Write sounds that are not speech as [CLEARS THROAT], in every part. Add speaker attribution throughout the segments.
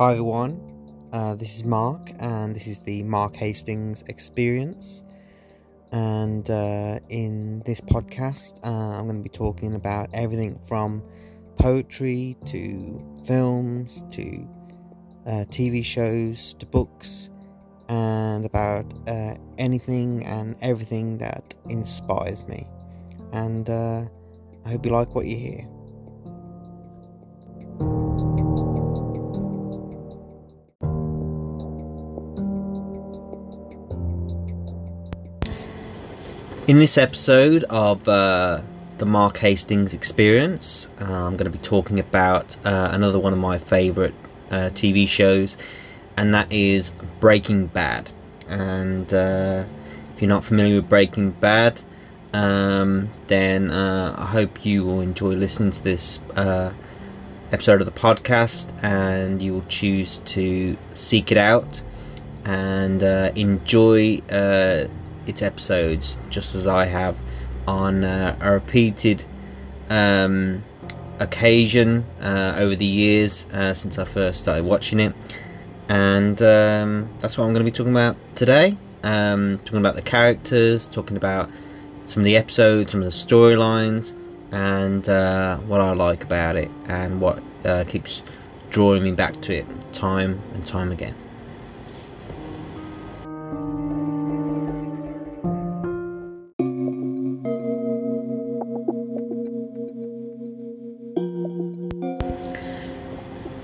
Speaker 1: Hi everyone, uh, this is Mark, and this is the Mark Hastings Experience. And uh, in this podcast, uh, I'm going to be talking about everything from poetry to films to uh, TV shows to books, and about uh, anything and everything that inspires me. And uh, I hope you like what you hear. In this episode of uh, the Mark Hastings Experience, uh, I'm going to be talking about uh, another one of my favourite uh, TV shows, and that is Breaking Bad. And uh, if you're not familiar with Breaking Bad, um, then uh, I hope you will enjoy listening to this episode of the podcast and you will choose to seek it out and enjoy episodes just as I have on uh, a repeated um, occasion uh, over the years uh, since I first started watching it. And um, that's what I'm going to be talking about today. Um, talking about the characters, talking about some of the episodes, some of the storylines, and uh, what I like about it, and what uh, keeps drawing me back to it time and time again.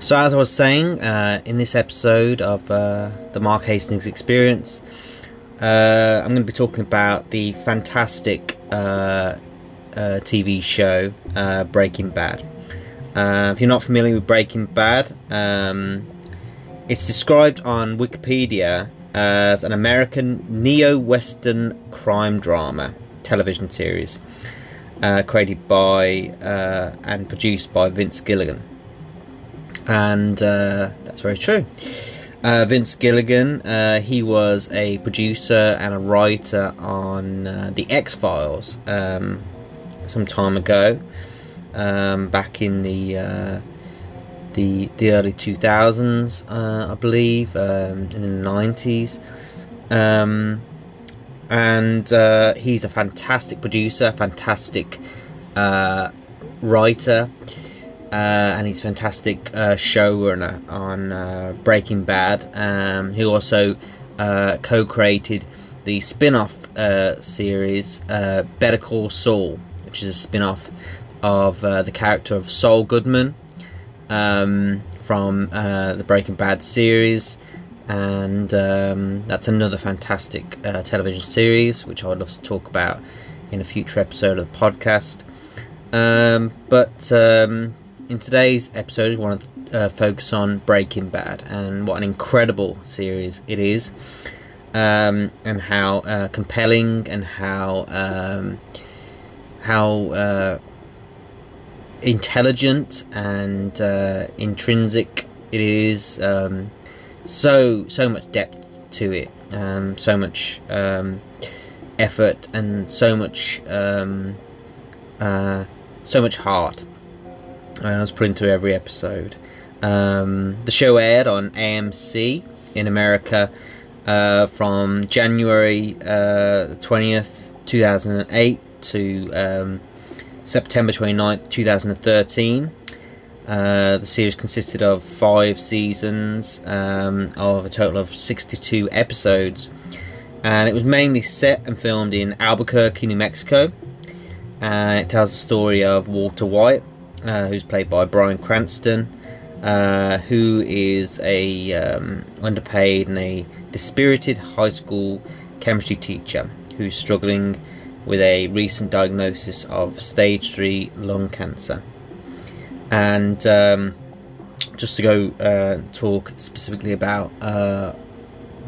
Speaker 1: So, as I was saying, uh, in this episode of uh, the Mark Hastings Experience, uh, I'm going to be talking about the fantastic uh, uh, TV show uh, Breaking Bad. if you're not familiar with Breaking Bad, um, it's described on Wikipedia as an American neo Western crime drama television series created by and produced by Vince Gilligan and uh, that's very true. Uh, Vince Gilligan, uh, he was a producer and a writer on uh, The X Files um, some time ago, um, back in the uh, the the early 2000s, uh, I believe, um, in the 90s. Um, and he's a fantastic producer, fantastic writer uh, and he's a fantastic uh, showrunner on uh, Breaking Bad. Um, he also uh, co-created the spin-off uh, series uh, Better Call Saul, which is a spin-off of the character of Saul Goodman um, from the Breaking Bad series. And um, that's another fantastic television series, which I would love to talk about in a future episode of the podcast. Um, but um, in today's episode, I want to uh, focus on Breaking Bad and what an incredible series it is, um, and how uh, compelling and how um, how uh, intelligent and uh, intrinsic it is. Um, so so much depth to it, um, so much um, effort, and so much um, uh, so much heart I was put into every episode. Um, the show aired on AMC in America uh, from January uh, 20th, 2008 to um, September 29th, 2013. Uh, the series consisted of five seasons um, of a total of 62 episodes, and it was mainly set and filmed in Albuquerque, New Mexico. Uh, it tells the story of Walter White, uh, who's played by Bryan Cranston, uh, who is a um, underpaid and a dispirited high school chemistry teacher who's struggling with a recent diagnosis of stage 3 lung cancer. And um, just to go uh, talk specifically about uh,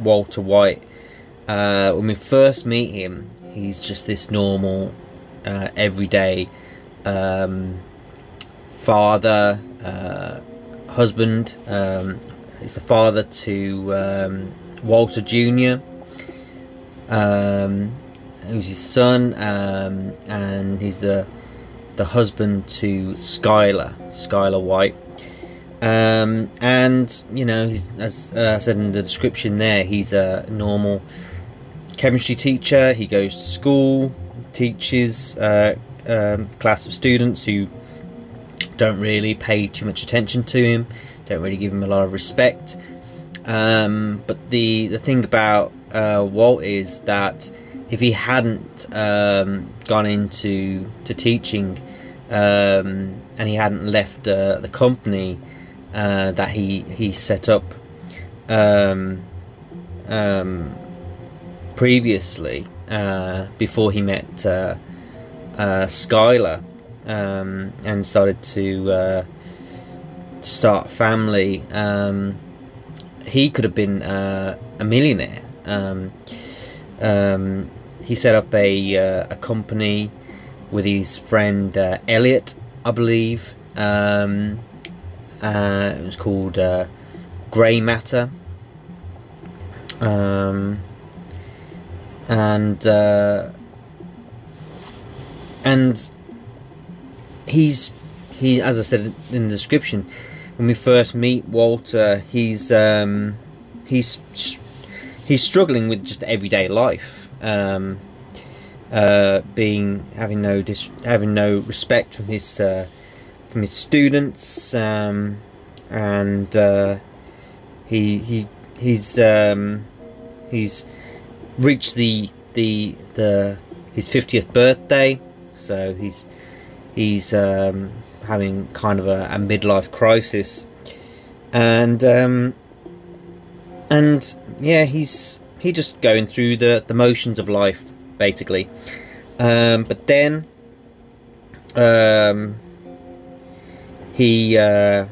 Speaker 1: Walter White, uh, when we first meet him, he's just this normal, uh, everyday um, father, uh, husband. Um, he's the father to um, Walter Jr., um, who's his son, um, and he's the the husband to Skyler, Skyler White. Um, and you know, as uh, I said in the description there, he's a normal chemistry teacher. He goes to school, teaches uh, um, class of students who don't really pay too much attention to him, don't really give him a lot of respect. Um, but the the thing about uh, Walt is that if he hadn't um, gone into to teaching um, and he hadn't left uh, the company uh, that he he set up um, um, previously uh, before he met uh, uh, Skyler um, and started to uh, to start a family. Um, he could have been uh, a millionaire. Um, um he set up a uh, a company with his friend uh, Elliot, I believe. Um, uh, it was called Gray Matter. And and he's he as I said in the description when we first meet Walter he's um, he's he's struggling with just everyday life. Um, uh, being having no dis- having no respect from his uh, from his students um, and uh, he he he's um, he's reached the the the his 50th birthday so he's he's um, having kind of a, a midlife crisis, and um, and yeah, he's he just going through the the motions of life basically. Um, but then um, he uh,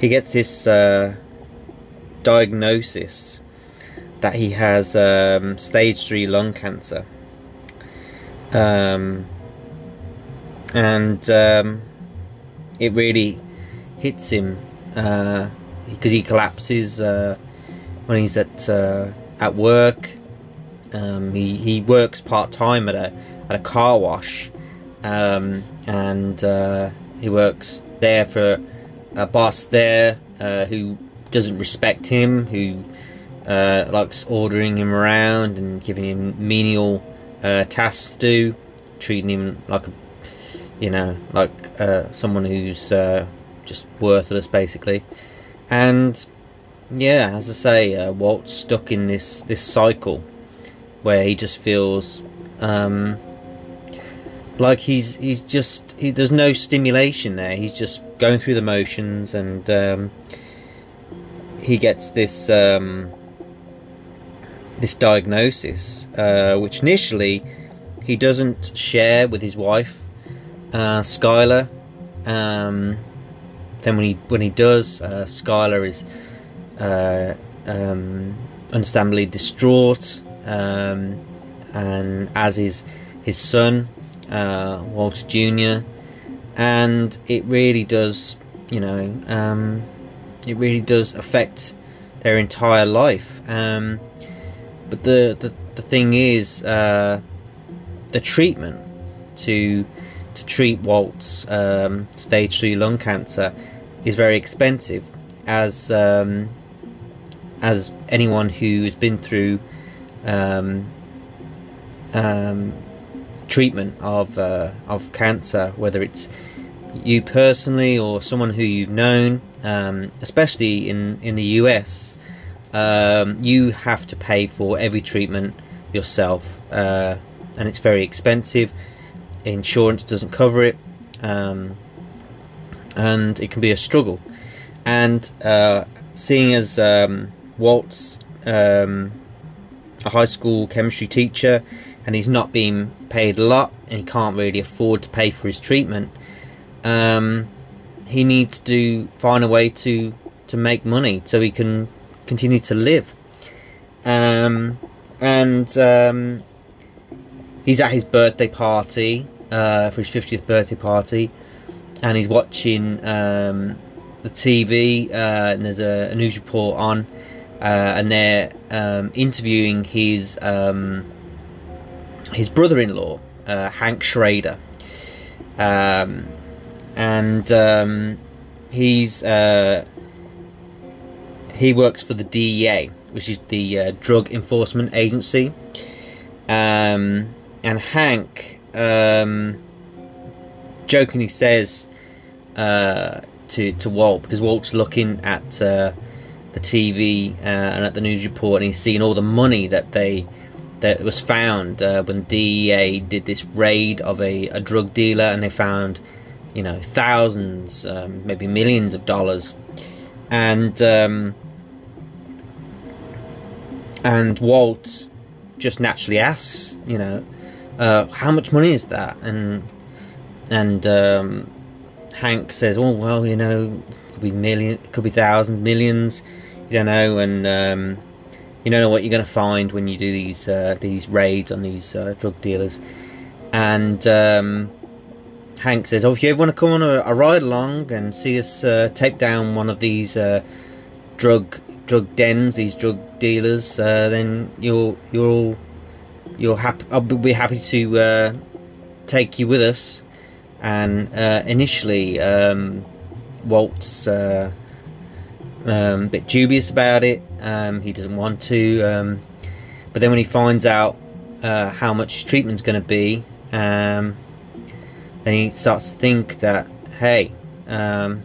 Speaker 1: he gets this uh, diagnosis that he has um, stage three lung cancer. Um, and um, it really hits him because uh, he collapses uh, when he's at uh, at work. Um, he he works part time at a at a car wash, um, and uh, he works there for a boss there uh, who doesn't respect him, who likes ordering him around and giving him menial tasks to do, treating him like a you know, like uh, someone who's uh, just worthless, basically. And yeah, as I say, uh, Walt's stuck in this this cycle where he just feels um, like he's he's just he, there's no stimulation there. He's just going through the motions, and um, he gets this um, this diagnosis, uh, which initially he doesn't share with his wife uh, Skyler. Um, then when he when he does, uh, Skyler is uh, um, understandably distraught, um, and as is his son uh, Walter Jr. And it really does, you know, um, it really does affect their entire life. Um, but the, the the thing is, uh, the treatment to to treat Walt's um, stage three lung cancer is very expensive, as um, as anyone who has been through um, um treatment of uh, of cancer, whether it's you personally or someone who you've known, um, especially in in the US, um, you have to pay for every treatment yourself, uh, and it's very expensive insurance doesn't cover it, um, and it can be a struggle. And uh, seeing as um, Walt's um, a high school chemistry teacher and he's not being paid a lot and he can't really afford to pay for his treatment, um, he needs to find a way to to make money so he can continue to live. Um, and um, he's at his birthday party uh, for his 50th birthday party, and he's watching um, the TV, uh, and there's a, a, news report on, uh, and they're um, interviewing his um, his brother-in-law, uh, Hank Schrader, um, and um, he's uh, he works for the DEA, which is the Drug Enforcement Agency. Um, and Hank um, jokingly says uh, to to Walt because Walt's looking at uh, the TV uh, and at the news report, and he's seeing all the money that they that was found uh, when DEA did this raid of a, a drug dealer, and they found you know thousands, um, maybe millions of dollars, and um, and Walt just naturally asks, you know, uh, how much money is that? And and um, Hank says, oh well, you know, could be million, could be thousands, millions, you don't know, and um, you don't know what you're going to find when you do these uh, these raids on these uh, drug dealers. And um, Hank says, "Oh, if you ever want to come on a, a ride along and see us uh, take down one of these uh, drug drug dens, these drug dealers, uh, then you'll you'll you'll. I'll be happy to uh, take you with us." And uh, initially, um, Walt's uh, um, a bit dubious about it. Um, he doesn't want to, um, but then when he finds out uh, how much treatment's going to be, um, then he starts to think that hey, um,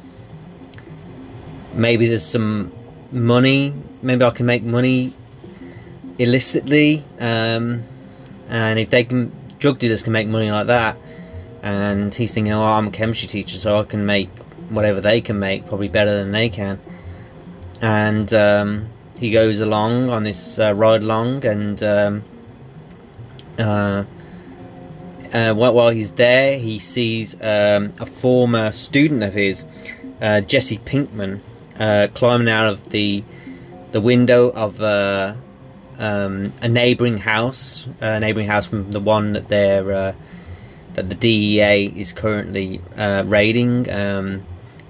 Speaker 1: maybe there's some money. Maybe I can make money illicitly, um, and if they can, drug dealers can make money like that. And he's thinking, oh, I'm a chemistry teacher, so I can make whatever they can make, probably better than they can. And um, he goes along on this uh, ride along, and um, uh, uh, while, he's there, he sees um, a former student of his, uh, Jesse Pinkman, uh, climbing out of the the window of uh, um, a neighbouring house, a neighbouring house from the one that they're uh, that the DEA is currently uh, raiding. Um,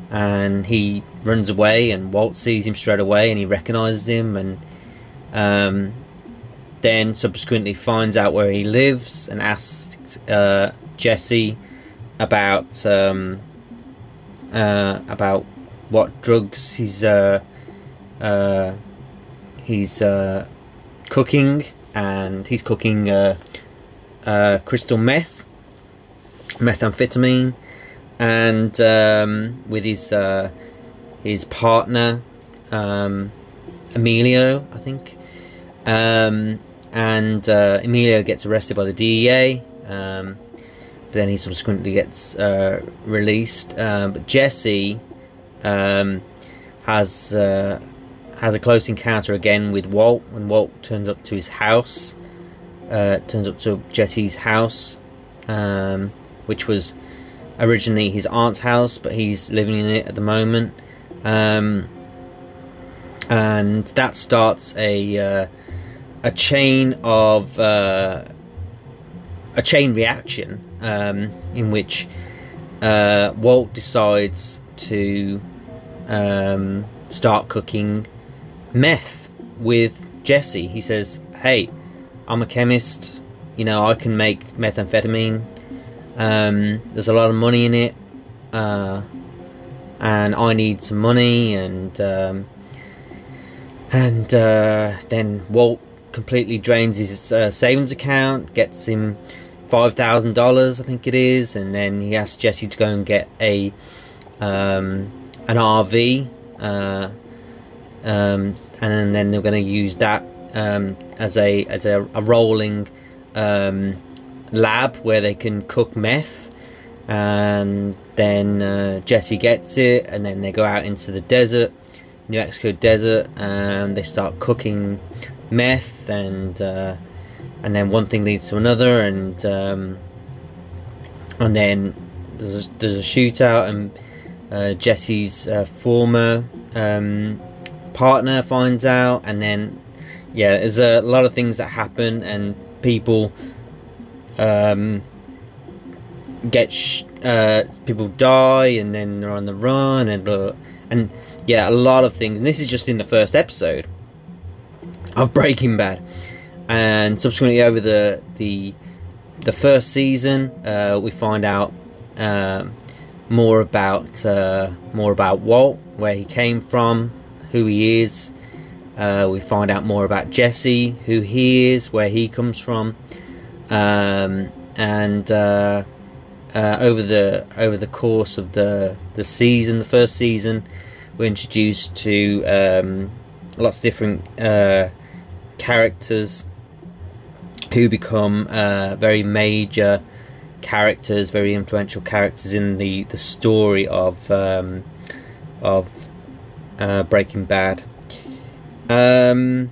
Speaker 1: and he runs away, and Walt sees him straight away, and he recognizes him, and um, then subsequently finds out where he lives and asks uh, Jesse about um, uh, about what drugs he's uh, uh he's uh, cooking, and he's cooking uh, uh, crystal meth, methamphetamine and um, with his uh, his partner um, Emilio, I think. Um, and uh, Emilio gets arrested by the DEA. Um, but then he subsequently gets uh, released. Um, but Jesse um, has uh, has a close encounter again with Walt when Walt turns up to his house. Uh, turns up to Jesse's house, which was originally his aunt's house, but he's living in it at the moment. Um, and that starts a uh, a chain of uh, a chain reaction um, in which uh, Walt decides to um, start cooking meth with Jesse. He says, "Hey, I'm a chemist. You know, I can make methamphetamine. Um, there's a lot of money in it, uh, and I need some money, and um, and uh, then Walt completely drains his uh, savings account, gets him five thousand dollars, I think it is, and then he asks Jesse to go and get a um, an RV, uh, um, and then they're going to use that um, as a as a, a rolling um, lab where they can cook meth. And then uh, Jesse gets it and then they go out into the desert New Mexico desert and they start cooking meth. And uh, and then one thing leads to another and um, and then there's a, there's a shootout and uh, Jesse's uh, former um, partner finds out and then yeah there's a lot of things that happen and people um, get sh- uh, people die and then they're on the run and blah, and yeah, a lot of things. And this is just in the first episode of Breaking Bad, and subsequently over the the the first season, uh, we find out um, more about uh, more about Walt, where he came from, who he is. Uh, we find out more about Jesse, who he is, where he comes from, um, and uh, uh, over the over the course of the the season, the first season, we're introduced to um, lots of different uh, characters who become uh, very major characters, very influential characters in the, the story of um, of uh, Breaking Bad. Um,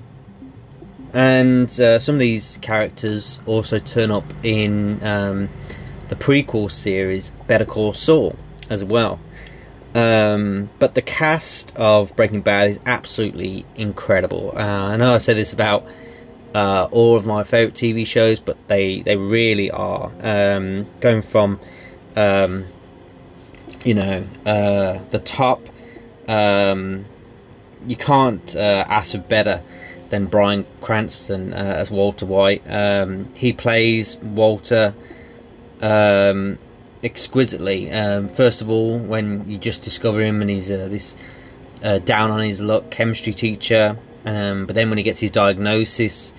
Speaker 1: and uh, some of these characters also turn up in um, the prequel series Better Call Saul as well. Um, but the cast of Breaking Bad is absolutely incredible. Uh, I know I say this about uh, all of my favorite TV shows, but they they really are. Um, going from, um, you know, uh, the top. Um, you can't uh, ask for better than Bryan Cranston uh, as Walter White. Um, he plays Walter um, exquisitely. Um, first of all, when you just discover him and he's uh, this uh, down on his luck chemistry teacher, um, but then when he gets his diagnosis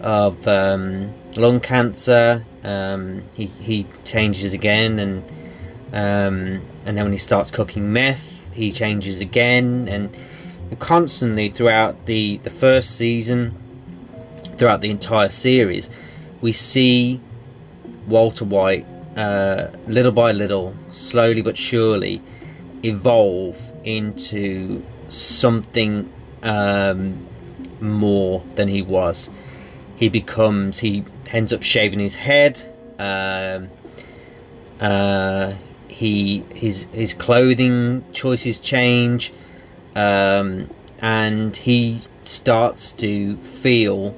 Speaker 1: of um, lung cancer, he he changes again, and and then when he starts cooking meth, he changes again, and constantly throughout the the first season, throughout the entire series, we see Walter White uh, little by little, slowly but surely, evolve into something um, more than he was. He becomes, he ends up shaving his head. Um, uh, he his his clothing choices change, um, and he starts to feel,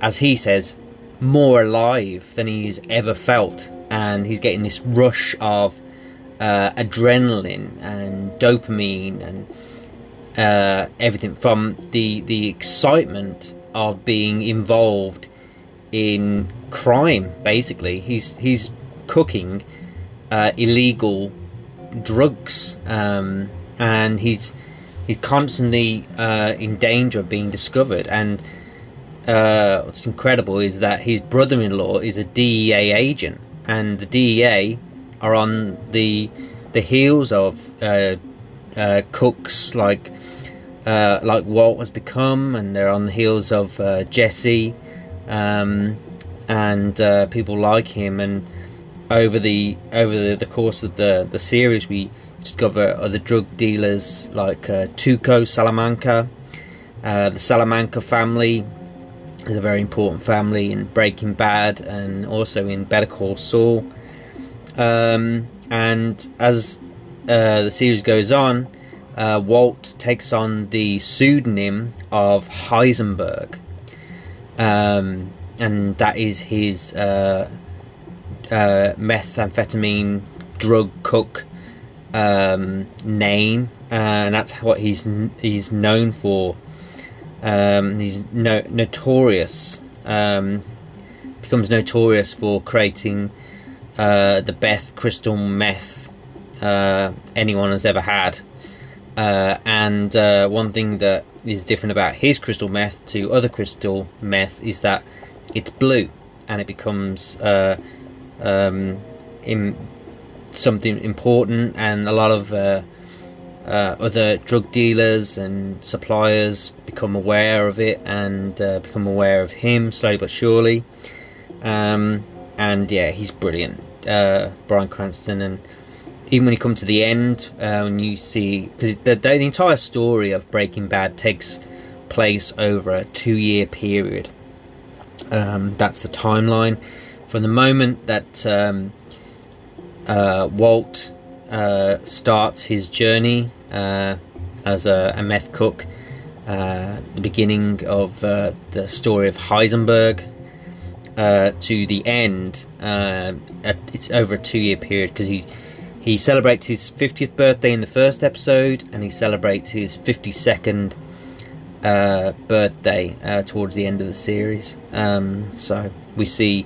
Speaker 1: as he says, more alive than he's ever felt and he's getting this rush of uh, adrenaline and dopamine and uh, everything from the the excitement of being involved in crime. Basically, he's he's cooking uh, illegal drugs, um, and he's he's constantly uh, in danger of being discovered. And uh, what's incredible is that his brother-in-law is a DEA agent, and the DEA are on the the heels of uh, uh, cooks like uh, like Walt has become, and they're on the heels of Jesse um, and people like him. And over the over the, the course of the the series, we discover other drug dealers like uh, Tuco Salamanca, the Salamanca family, is a very important family in Breaking Bad and also in Better Call Saul. Um, and as uh, the series goes on, uh, Walt takes on the pseudonym of Heisenberg, um, and that is his uh, methamphetamine drug cook um, name, uh, and that's what he's he's known for um, he's no, notorious, um, becomes notorious for creating uh, the best crystal meth uh, anyone has ever had. Uh, and uh, one thing that is different about his crystal meth to other crystal meth is that it's blue and it becomes uh, um, in something important and a lot of uh, uh, other drug dealers and suppliers become aware of it and uh, become aware of him slowly but surely. Um, and yeah, he's brilliant, uh, Bryan Cranston. And even when you come to the end, uh, when you see because the, the entire story of Breaking Bad takes place over a two-year period. Um, that's the timeline from the moment that um, uh, Walt uh, starts his journey uh, as a, a, meth cook. Uh, the beginning of uh, the story of Heisenberg uh, to the end. Uh, it's over a two-year period because he he celebrates his 50th birthday in the first episode, and he celebrates his 52nd uh, birthday towards the end of the series. Um, so we see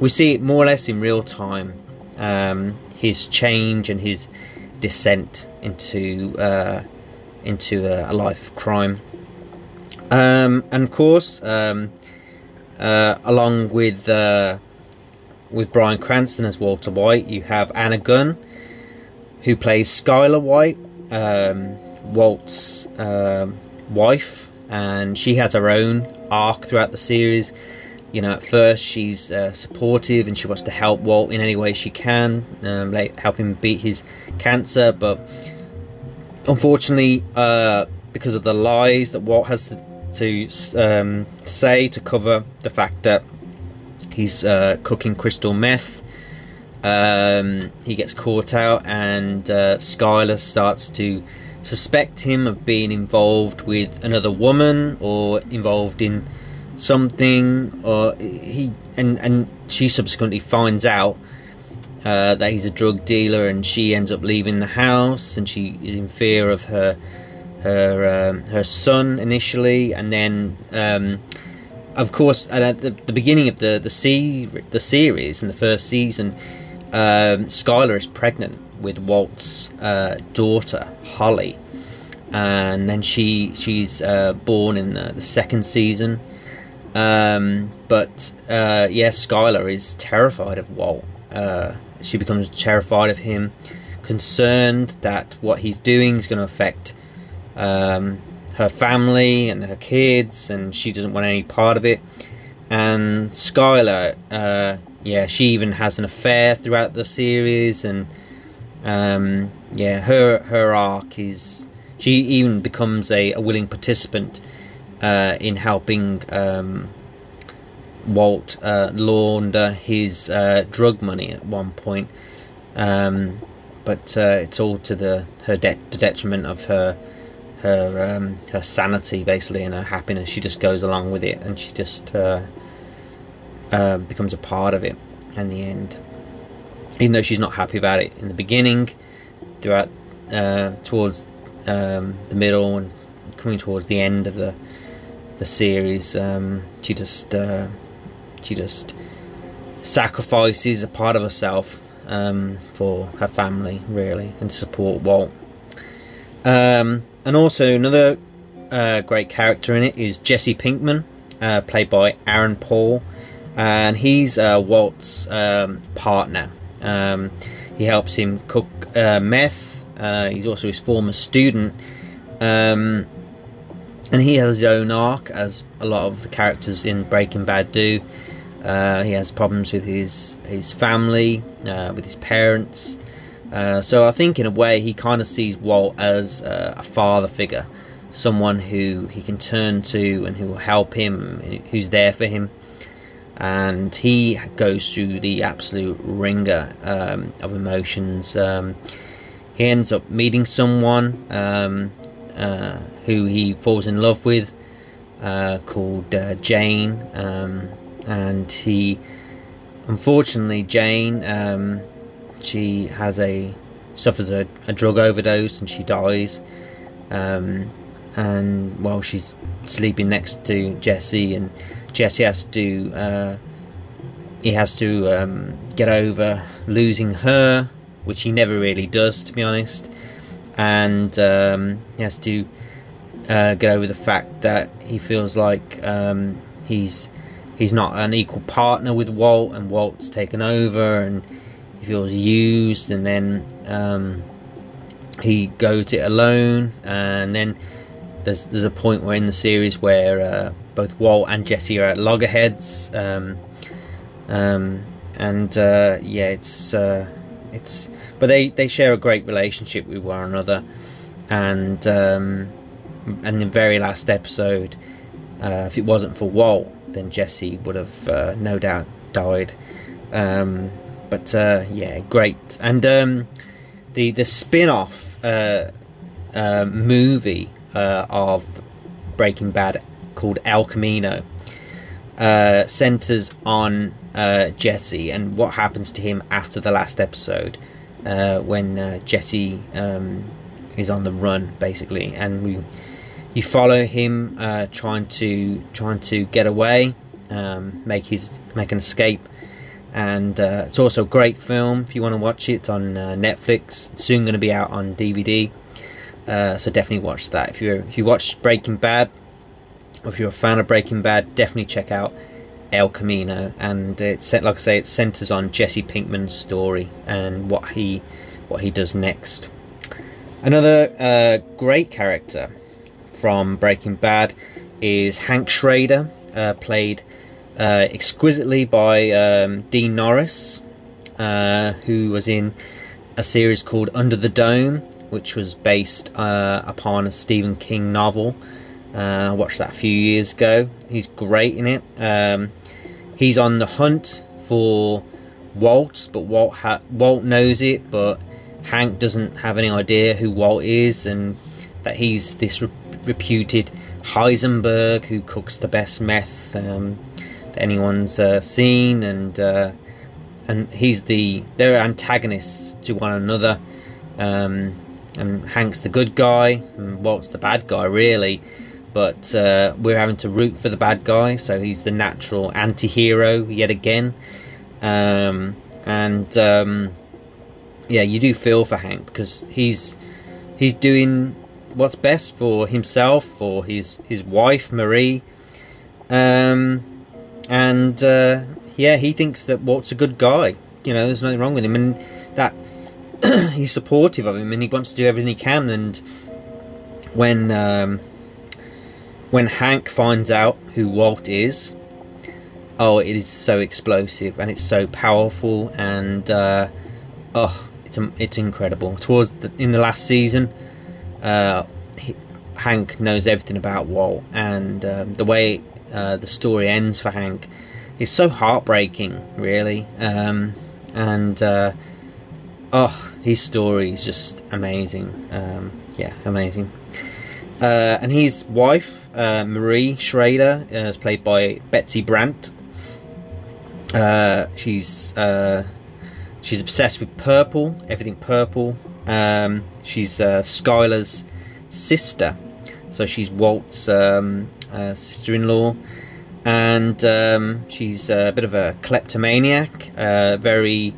Speaker 1: we see it more or less in real time um, his change and his descent into uh, into a, a, life of crime. Um, and of course, um, uh, along with uh, with Bryan Cranston as Walter White, you have Anna Gunn, who plays Skyler White, um, Walt's um, wife, and she has her own arc throughout the series. You know, at first she's uh, supportive and she wants to help Walt in any way she can, um, like help him beat his cancer, but unfortunately, uh, because of the lies that Walt has to, to um, say to cover the fact that he's uh, cooking crystal meth, um, he gets caught out, and uh, Skyler starts to suspect him of being involved with another woman or involved in something or he and and she subsequently finds out uh, that he's a drug dealer and she ends up leaving the house and she is in fear of her her um, her son initially and then um, of course at the, the beginning of the the, se- the series in the first season um, Skyler is pregnant with Walt's uh, daughter Holly, and then she she's uh, born in the, the second season. Um, but uh, yeah, Skyler is terrified of Walt. Uh, she becomes terrified of him, concerned that what he's doing is going to affect um, her family and her kids, and she doesn't want any part of it. And Skyler, uh, yeah, she even has an affair throughout the series, and um, yeah, her her arc is she even becomes a, a willing participant uh, in helping um, Walt uh, launder his uh, drug money at one point. Um, but uh, it's all to the her de- the detriment of her her um, her sanity basically and her happiness. She just goes along with it, and she just uh, uh, becomes a part of it in the end even though she's not happy about it in the beginning, throughout towards um, the middle and coming towards the end of the the series, um, she just uh, she just sacrifices a part of herself um, for her family, really, and support Walt. Um, and also another uh, great character in it is Jesse Pinkman, uh, played by Aaron Paul, and he's uh, Walt's um, partner um, he helps him cook uh, meth. Uh, he's also his former student. Um, and he has his own arc, as a lot of the characters in Breaking Bad do. Uh, he has problems with his his family, uh, with his parents. Uh, so I think, in a way, he kind of sees Walt as uh, a father figure, someone who he can turn to and who will help him, who's there for him and he goes through the absolute wringer um, of emotions. Um, he ends up meeting someone um, uh, who he falls in love with, uh, called uh, Jane, um, and he, unfortunately, Jane, um, she has a suffers a, a, drug overdose and she dies. Um, and while she's sleeping next to Jesse and Jesse has to uh, he has to um, get over losing her, which he never really does, to be honest, and um, he has to uh, get over the fact that he feels like um, he's he's not an equal partner with Walt, and Walt's taken over, and he feels used, and then um, he goes it alone, and then there's there's a point where in the series where uh, both Walt and Jesse are at loggerheads, um, um, and uh, yeah, it's uh, it's but they they share a great relationship with one another, and um, and the very last episode, uh, if it wasn't for Walt, then Jesse would have uh, no doubt died. Um, but uh, yeah, great, and um, the the spin off movie of Breaking Bad called El Camino uh, centers on uh, Jesse and what happens to him after the last episode uh, when uh, Jesse um, is on the run, basically, and we you follow him uh, trying to trying to get away, um, make his make an escape, and uh, it's also a great film if you want to watch it. On uh, Netflix. It's soon going to be out on DVD, uh, so definitely watch that. If you if you watch Breaking Bad, or if you're a fan of Breaking Bad, definitely check out El Camino. And it's like I say, it centers on Jesse Pinkman's story and what he what he does next. Another uh, great character from Breaking Bad is Hank Schrader, uh, played uh, exquisitely by um, Dean Norris, uh, who was in a series called Under the Dome, which was based uh, upon a Stephen King novel. Uh, I watched that a few years ago. He's great in it. Um, he's on the hunt for Walt, but Walt ha- Walt knows it, but Hank doesn't have any idea who Walt is, and that he's this reputed Heisenberg who cooks the best meth. Um, that anyone's uh, seen, and uh, and he's the they're antagonists to one another. Um, and Hank's the good guy, and Walt's the bad guy, really. But uh, we're having to root for the bad guy, so he's the natural anti-hero yet again. Um, and um, yeah, you do feel for Hank because he's he's doing what's best for himself, for his his wife Marie. Um, and uh, yeah, he thinks that Walt's a good guy. You know, there's nothing wrong with him, and that [CLEARS THROAT] he's supportive of him, and he wants to do everything he can. And when um, when Hank finds out who Walt is, oh, it is so explosive and it's so powerful, and uh, oh, it's it's incredible. Towards the, in the last season, uh, Hank knows everything about Walt, and um, the way uh, the story ends for Hank is so heartbreaking, really. Um, and uh, oh, his story is just amazing. Um, yeah, amazing. Uh, and his wife, uh, Marie Schrader, uh, is played by Betsy Brandt. Uh, she's she's obsessed with purple, everything purple. Um, she's Skyler's sister, so she's Walt's um, uh, sister-in-law, and um, she's a bit of a kleptomaniac, uh, very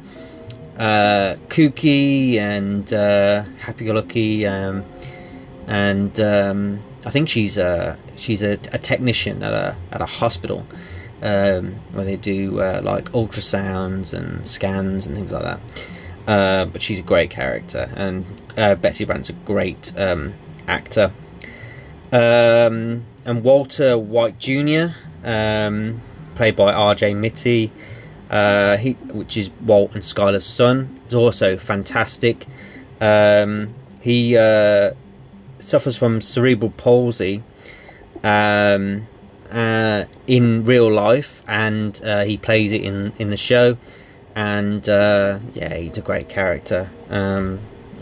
Speaker 1: uh, kooky and uh, happy-go-lucky, um, and um, I think she's a she's a, a, technician at a at a hospital um, where they do uh, like ultrasounds and scans and things like that. Uh, but she's a great character, and Betsy Brandt's a great um, actor. Um, and Walter White Jr., um, played by R.J. Mitte, uh, he, which is Walt and Skyler's son, is also fantastic. Um, he uh, suffers from cerebral palsy um, uh, in real life, and uh, he plays it in in the show. And uh, yeah, he's a great character.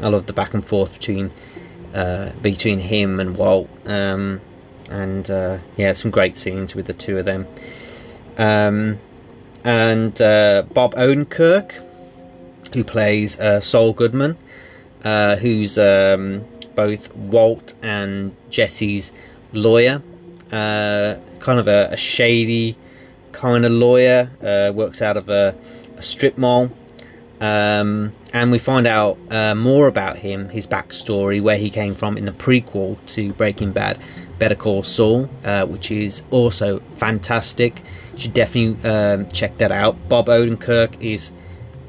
Speaker 1: I love the back and forth between uh, between him and Walt. Um, and uh, yeah, some great scenes with the two of them. Um, and uh, Bob Odenkirk, who plays uh, Saul Goodman, uh, who's um, both Walt and Jesse's lawyer. Uh, kind of a, a, shady kind of lawyer, uh, works out of a, a strip mall. Um, and we find out uh, more about him, his backstory, where he came from in the prequel to Breaking Bad, Better Call Saul, uh, which is also fantastic. You should definitely um, check that out. Bob Odenkirk is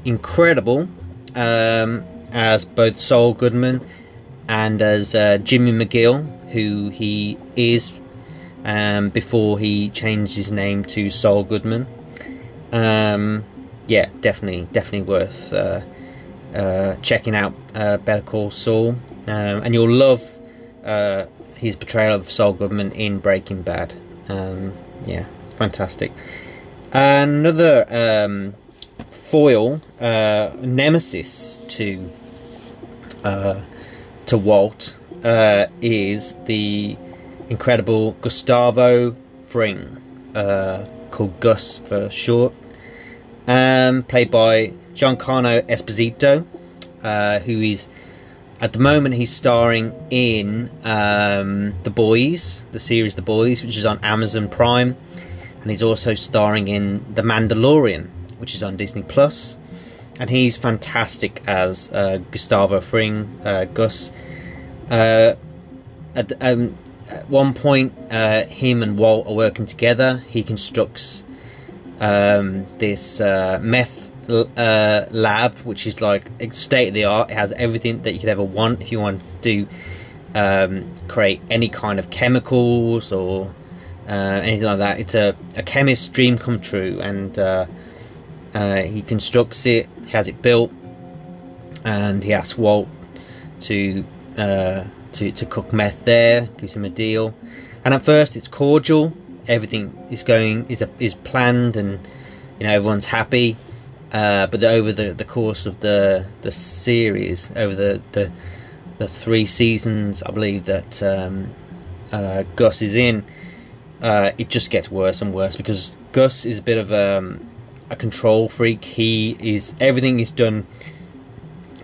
Speaker 1: incredible um, as both Saul Goodman and as uh, Jimmy McGill, who he is um, before he changed his name to Saul Goodman. Um, yeah, definitely, definitely worth uh, uh, checking out uh, Better Call Saul, um, and you'll love uh, his portrayal of Saul Goodman in Breaking Bad. Um, yeah, fantastic. Another um, foil, uh, nemesis to uh, to Walt is the incredible Gustavo Fring, called Gus for short, um, played by Giancarlo Esposito, uh, who is at the moment he's starring in um, The Boys, the series The Boys, which is on Amazon Prime, and he's also starring in The Mandalorian, which is on Disney Plus, and he's fantastic as uh, Gustavo Fring, uh, Gus. Uh, at, um, at, one point, uh, him and Walt are working together. He constructs um, this uh, meth uh, lab, which is like state of the art. It has everything that you could ever want if you want to um, create any kind of chemicals or uh, anything like that. It's a, a chemist's dream come true, and uh, uh, he constructs it, he has it built, and he asks Walt to uh, to to cook meth there, gives him a deal. And at first, it's cordial. Everything is going is a, is planned, and you know everyone's happy. Uh, but the, over the, the course of the the series, over the, the the three seasons, I believe that um, uh, Gus is in, uh, it just gets worse and worse because Gus is a bit of a, um, a control freak. He is everything is done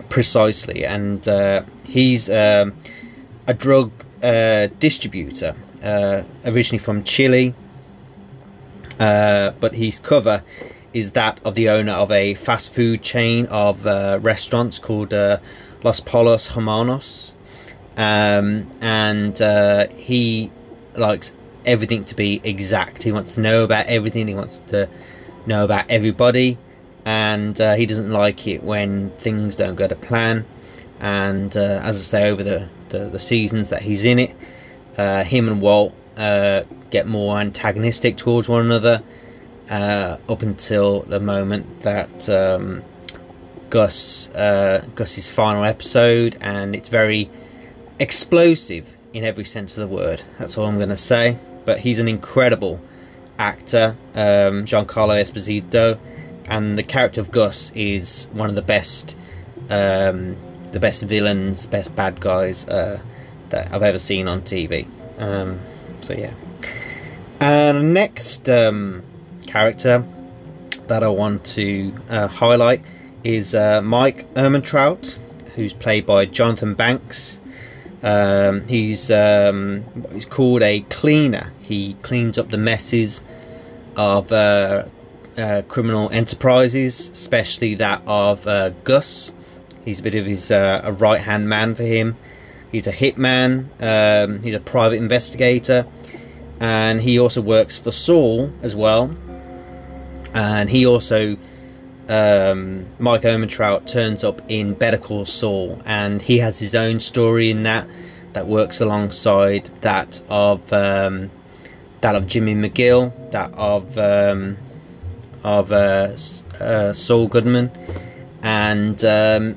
Speaker 1: precisely, and uh, he's um, a drug uh, distributor uh, originally from Chile, uh, but his cover is that of the owner of a fast food chain of uh, restaurants called Los Pollos Hermanos, um, and he likes everything to be exact. He wants to know about everything. He wants to know about everybody, and uh, he doesn't like it when things don't go to plan. And uh, as I say, over the, the, the, seasons that he's in it, uh, him and Walt uh, get more antagonistic towards one another uh, up until the moment that um, Gus uh, Gus's final episode, and it's very explosive in every sense of the word. That's all I'm going to say but he's an incredible actor, um, Giancarlo Esposito, and the character of Gus is one of the best, um, the best villains, best bad guys uh, that I've ever seen on TV. Um, so yeah. And next um, character that I want to uh, highlight is uh, Mike Ehrmantraut, who's played by Jonathan Banks. Um, he's um, he's called a cleaner. He cleans up the messes of uh, uh, criminal enterprises, especially that of uh, Gus. He's a bit of his uh, a right hand man for him. He's a hitman. Um, he's a private investigator, and he also works for Saul as well. And he also um, Mike Ehrmantraut turns up in Better Call Saul, and he has his own story in that that works alongside that of um, that of Jimmy McGill, that of um, of uh, uh, Saul Goodman, and um,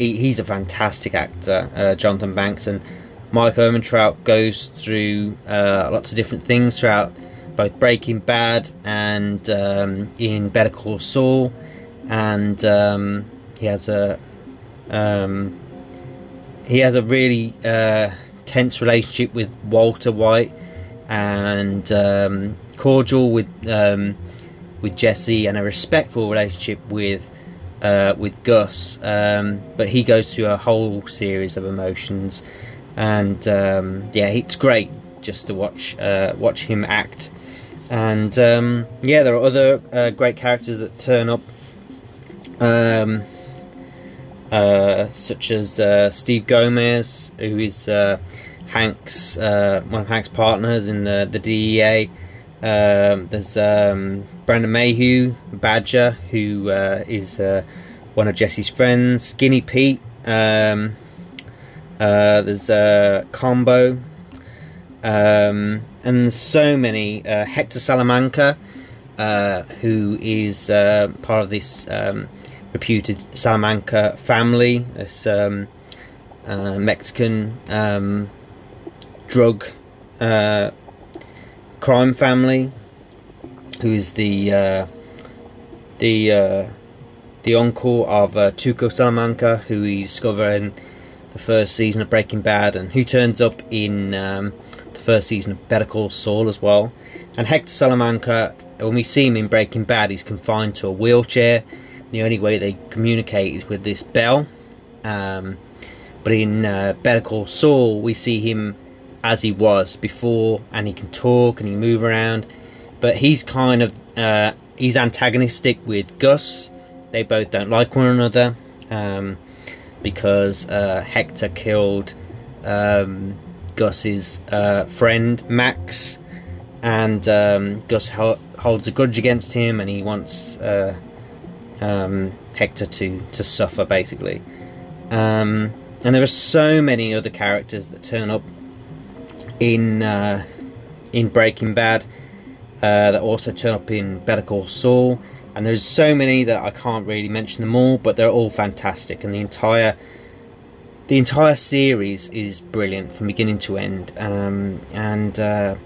Speaker 1: he, he's a fantastic actor, uh, Jonathan Banks, and Mike Ehrmantraut goes through uh, lots of different things throughout both Breaking Bad and um, in Better Call Saul and um, he has a um, he has a really uh, tense relationship with Walter White and um, cordial with um, with Jesse and a respectful relationship with uh, with Gus. Um, but he goes through a whole series of emotions, and um, yeah, it's great just to watch uh, watch him act. And yeah, there are other uh, great characters that turn up um, uh, such as uh, Steve Gomez, who is uh, Hank's one of Hank's partners in the the DEA. Um, there's um, Brandon Mayhew, Badger, who uh, is uh, one of Jesse's friends. Skinny Pete. Um, there's Combo, um, and so many. Hector Salamanca, who is part of this um, reputed Salamanca family, this um, uh, Mexican drug uh, crime family, who's the uh, the uh, the uncle of uh, Tuco Salamanca, who we discover in the first season of Breaking Bad, and who turns up in um, the first season of Better Call Saul as well. And Hector Salamanca, when we see him in Breaking Bad, he's confined to a wheelchair the only way they communicate is with this bell. Um, but in uh, Better Call Saul, we see him as he was before, and he can talk and he move around. But he's kind of uh, he's antagonistic with Gus. They both don't like one another um, because uh, Hector killed um, Gus's uh, friend Max, and um, Gus holds a grudge against him, and he wants uh, um, Hector to to suffer basically. Um, and there are so many other characters that turn up in uh, in Breaking Bad uh, that also turn up in Better Call Saul, and there's so many that I can't really mention them all, but they're all fantastic, and the entire the entire series is brilliant from beginning to end, um, and uh,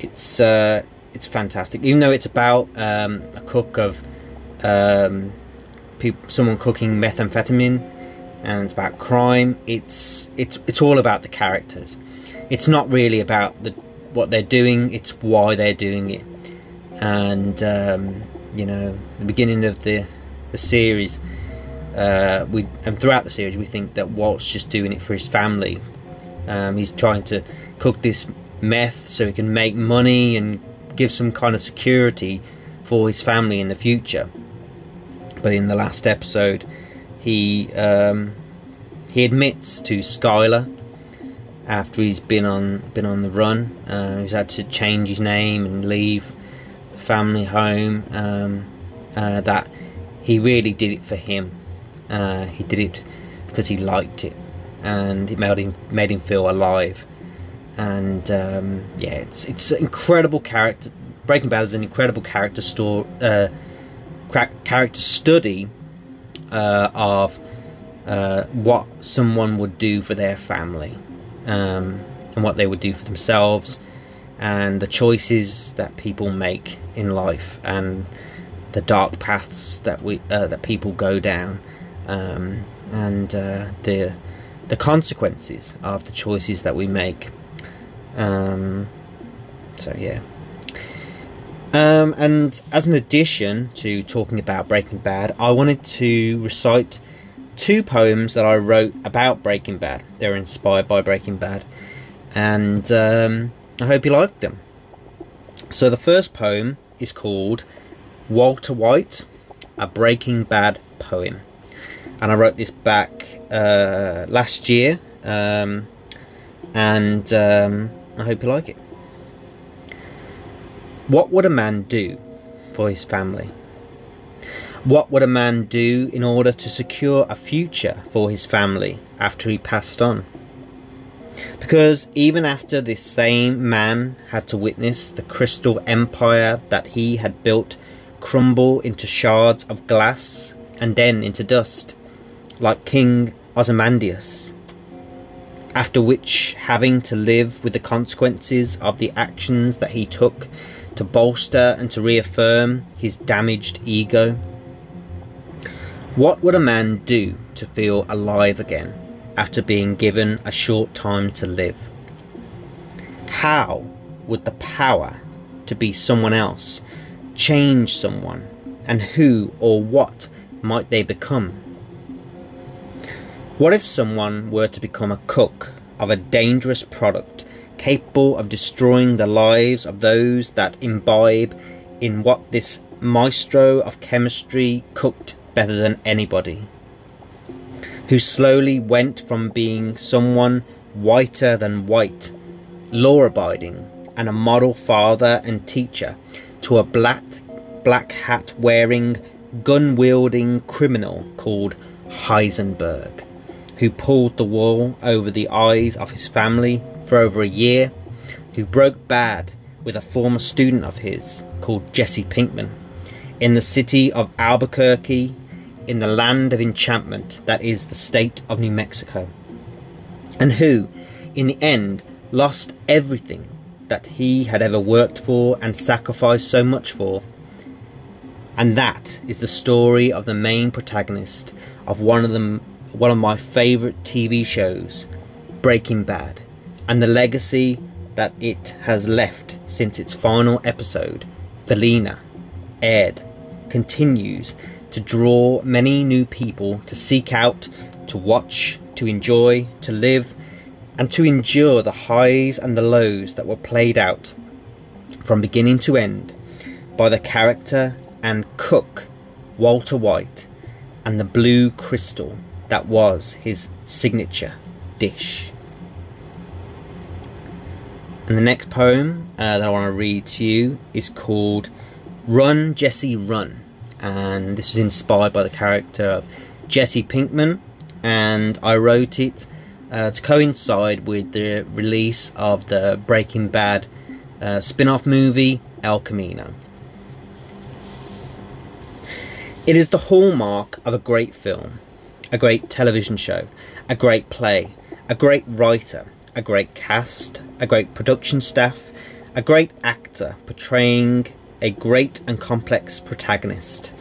Speaker 1: it's uh, it's fantastic. Even though it's about um, a cook of um, people, someone cooking methamphetamine, and it's about crime. It's it's it's all about the characters. It's not really about the what they're doing. It's why they're doing it. And um, you know, the beginning of the the series, uh, we and throughout the series, we think that Walt's just doing it for his family. Um, he's trying to cook this meth so he can make money and give some kind of security for his family in the future. But in the last episode, he um, he admits to Skyler after he's been on been on the run. Uh, he's had to change his name and leave the family home. Um, uh, that he really did it for him. Uh, he did it because he liked it, and it made him made him feel alive. And um, yeah, it's it's an incredible character. Breaking Bad is an incredible character store, uh, character study uh, of uh, what someone would do for their family um, and what they would do for themselves and the choices that people make in life and the dark paths that we uh, that people go down um, and uh, the the consequences of the choices that we make. Um, so yeah. Um, and as an addition to talking about Breaking Bad, I wanted to recite two poems that I wrote about Breaking Bad. They're inspired by Breaking Bad, and um, I hope you liked them. So the first poem is called Walter White, a Breaking Bad poem, and I wrote this back uh, last year, um, and um, I hope you like it. What would a man do for his family? What would a man do in order to secure a future for his family after he passed on? Because even after this same man had to witness the crystal empire that he had built crumble into shards of glass and then into dust, like King Ozymandias, after which, having to live with the consequences of the actions that he took to bolster and to reaffirm his damaged ego? What would a man do to feel alive again after being given a short time to live? How would the power to be someone else change someone, and who or what might they become? What if someone were to become a cook of a dangerous product capable of destroying the lives of those that imbibe in what this maestro of chemistry cooked better than anybody, who slowly went from being someone whiter than white, law abiding, and a model father and teacher to a black, black hat wearing, gun wielding criminal called Heisenberg, who pulled the wool over the eyes of his family for over a year, who broke bad with a former student of his called Jesse Pinkman in the city of Albuquerque in the land of enchantment that is the state of New Mexico, and who, in the end, lost everything that he had ever worked for and sacrificed so much for. And that is the story of the main protagonist of one of them one of my favorite TV shows, Breaking Bad and the legacy that it has left since its final episode, Felina, aired, continues to draw many new people to seek out, to watch, to enjoy, to live, and to endure the highs and the lows that were played out from beginning to end by the character and cook Walter White and the blue crystal that was his signature dish. And the next poem uh, that I want to read to you is called Run, Jesse, Run. And this is inspired by the character of Jesse Pinkman, and I wrote it uh, to coincide with the release of the Breaking Bad uh, spin off movie El Camino. It is the hallmark of a great film, a great television show, a great play, a great writer, a great cast, a great production staff, a great actor portraying a great and complex protagonist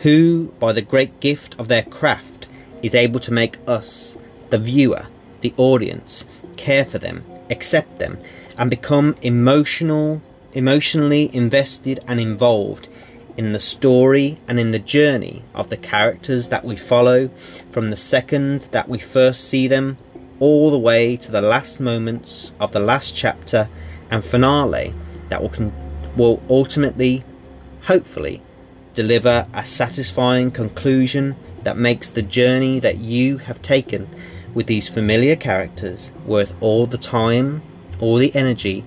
Speaker 1: who, by the great gift of their craft, is able to make us, the viewer, the audience, care for them, accept them, and become emotional, emotionally invested and involved in the story and in the journey of the characters that we follow from the second that we first see them all the way to the last moments of the last chapter and finale that will con- will ultimately hopefully deliver a satisfying conclusion that makes the journey that you have taken with these familiar characters worth all the time, all the energy,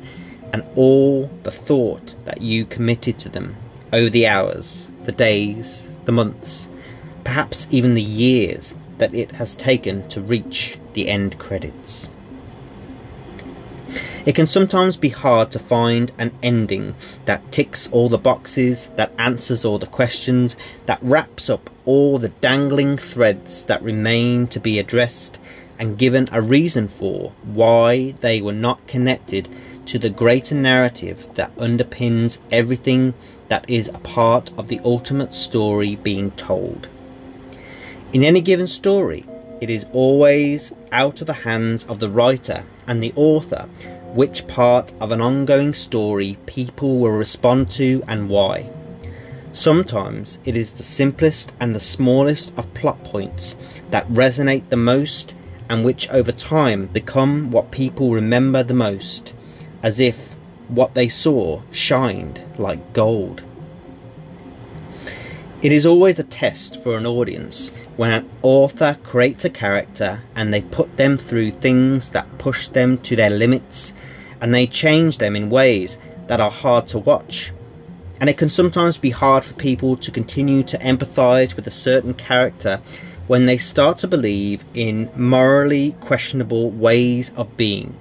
Speaker 1: and all the thought that you committed to them over the hours, the days, the months, perhaps even the years that it has taken to reach the end credits. It can sometimes be hard to find an ending that ticks all the boxes, that answers all the questions, that wraps up all the dangling threads that remain to be addressed and given a reason for why they were not connected to the greater narrative that underpins everything that is a part of the ultimate story being told. In any given story, it is always out of the hands of the writer and the author which part of an ongoing story people will respond to and why. Sometimes it is the simplest and the smallest of plot points that resonate the most and which over time become what people remember the most, as if what they saw shined like gold. It is always a test for an audience when an author creates a character and they put them through things that push them to their limits and they change them in ways that are hard to watch. And it can sometimes be hard for people to continue to empathize with a certain character when they start to believe in morally questionable ways of being.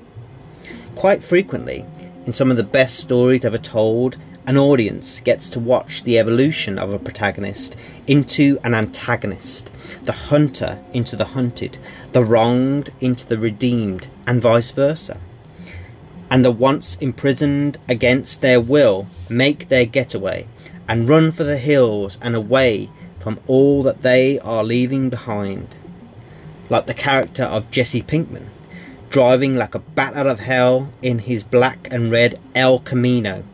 Speaker 1: Quite frequently, in some of the best stories ever told, an audience gets to watch the evolution of a protagonist into an antagonist, the hunter into the hunted, the wronged into the redeemed, and vice versa. And the once imprisoned against their will make their getaway and run for the hills and away from all that they are leaving behind. Like the character of Jesse Pinkman, driving like a bat out of hell in his black and red El Camino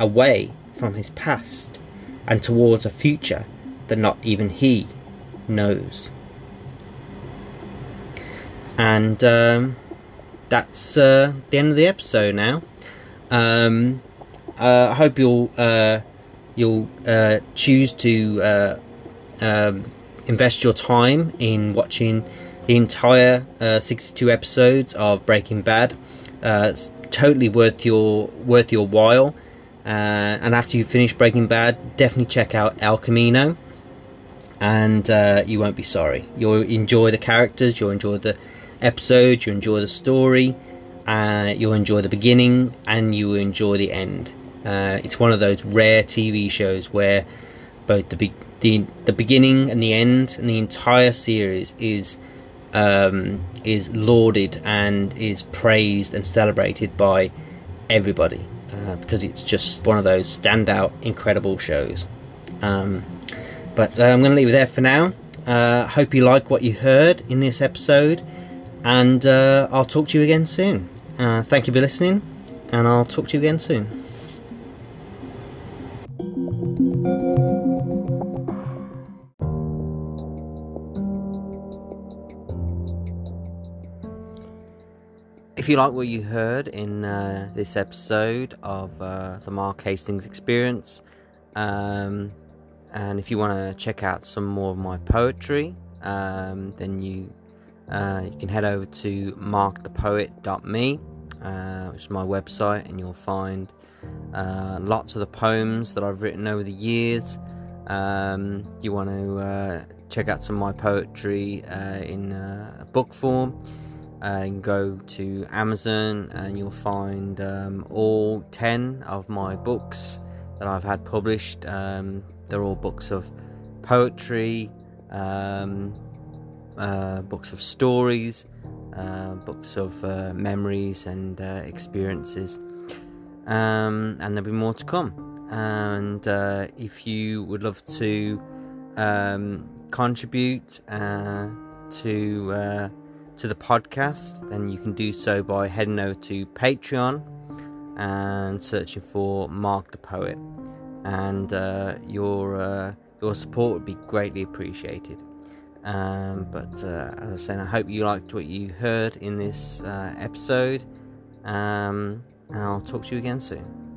Speaker 1: away from his past and towards a future that not even he knows. And um, that's uh, the end of the episode now. Um, uh, I hope you'll uh, you'll uh, choose to uh, um, invest your time in watching the entire uh, 62 episodes of Breaking Bad. it's totally worth your worth your while. Uh, and after you finish Breaking Bad, definitely check out El Camino, and uh, you won't be sorry. You'll enjoy the characters, you'll enjoy the episodes, you'll enjoy the story, uh, you'll enjoy the beginning, and you will enjoy the end. It's one of those rare TV shows where both the be- the the beginning and the end and the entire series is um, is lauded and is praised and celebrated by everybody uh, because it's just one of those standout, incredible shows. Um, but uh, I'm going to leave it there for now. Uh, hope you like what you heard in this episode, and uh, I'll talk to you again soon. Uh, thank you for listening, and I'll talk to you again soon. If you like what you heard in uh, this episode of uh, the Mark Hastings Experience, um, and if you want to check out some more of my poetry, um, then you uh, you can head over to markthepoet.me, uh, which is my website, and you'll find uh, lots of the poems that I've written over the years. Um, you want to uh, check out some of my poetry in book form, you go to Amazon and you'll find um, all 10 of my books that I've had published. Um, they're all books of poetry, um, uh, books of stories, uh, books of uh, memories and uh, experiences. Um, and there'll be more to come. And uh, if you would love to um, contribute to to the podcast, then you can do so by heading over to Patreon and searching for Mark the Poet. And uh, your uh, your support would be greatly appreciated. Um, but uh, as I said, I hope you liked what you heard in this uh, episode. Um, and I'll talk to you again soon.